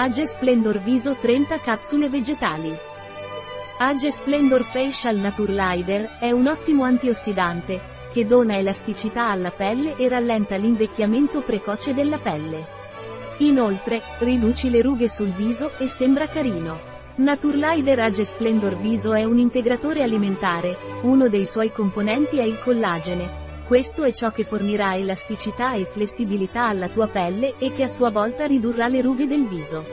Age Splendor Viso 30 capsule vegetali. Age Splendor Facial Naturlider è un ottimo antiossidante, che dona elasticità alla pelle e rallenta l'invecchiamento precoce della pelle. Inoltre, riduci le rughe sul viso e sembra carino. Naturlider Age Splendor Viso è un integratore alimentare, uno dei suoi componenti è il collagene, questo è ciò che fornirà elasticità e flessibilità alla tua pelle e che a sua volta ridurrà le rughe del viso.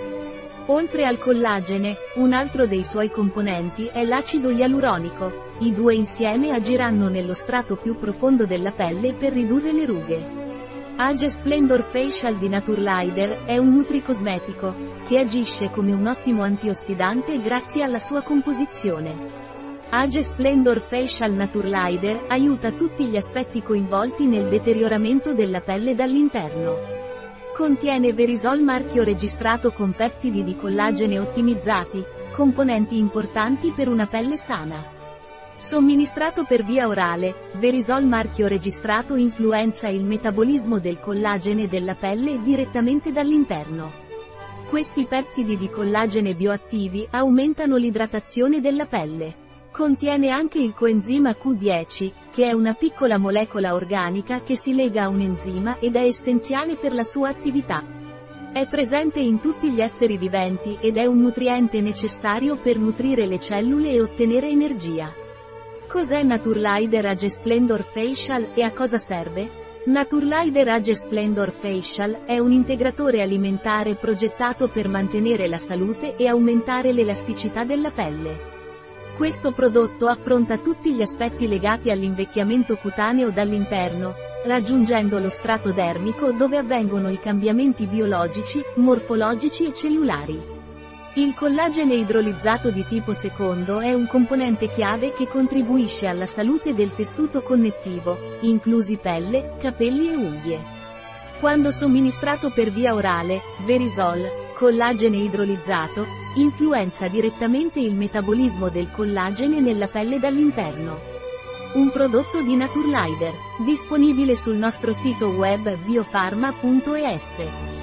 Oltre al collagene, un altro dei suoi componenti è l'acido ialuronico. I due insieme agiranno nello strato più profondo della pelle per ridurre le rughe. Age Splendor Facial di Naturlider è un nutricosmetico, che agisce come un ottimo antiossidante grazie alla sua composizione. Age Splendor Facial Naturlider aiuta tutti gli aspetti coinvolti nel deterioramento della pelle dall'interno. Contiene Verisol marchio registrato con peptidi di collagene ottimizzati, componenti importanti per una pelle sana. Somministrato per via orale, Verisol marchio registrato influenza il metabolismo del collagene della pelle direttamente dall'interno. Questi peptidi di collagene bioattivi aumentano l'idratazione della pelle. Contiene anche il coenzima Q10, che è una piccola molecola organica che si lega a un enzima ed è essenziale per la sua attività. È presente in tutti gli esseri viventi ed è un nutriente necessario per nutrire le cellule e ottenere energia. Cos'è Naturlider Age Splendor Facial e a cosa serve? Naturlider Age Splendor Facial è un integratore alimentare progettato per mantenere la salute e aumentare l'elasticità della pelle. Questo prodotto affronta tutti gli aspetti legati all'invecchiamento cutaneo dall'interno, raggiungendo lo strato dermico dove avvengono i cambiamenti biologici, morfologici e cellulari. Il collagene idrolizzato di tipo secondo è un componente chiave che contribuisce alla salute del tessuto connettivo, inclusi pelle, capelli e unghie. Quando somministrato per via orale, Verisol, collagene idrolizzato, influenza direttamente il metabolismo del collagene nella pelle dall'interno. Un prodotto di Naturlider, disponibile sul nostro sito web biofarma.es.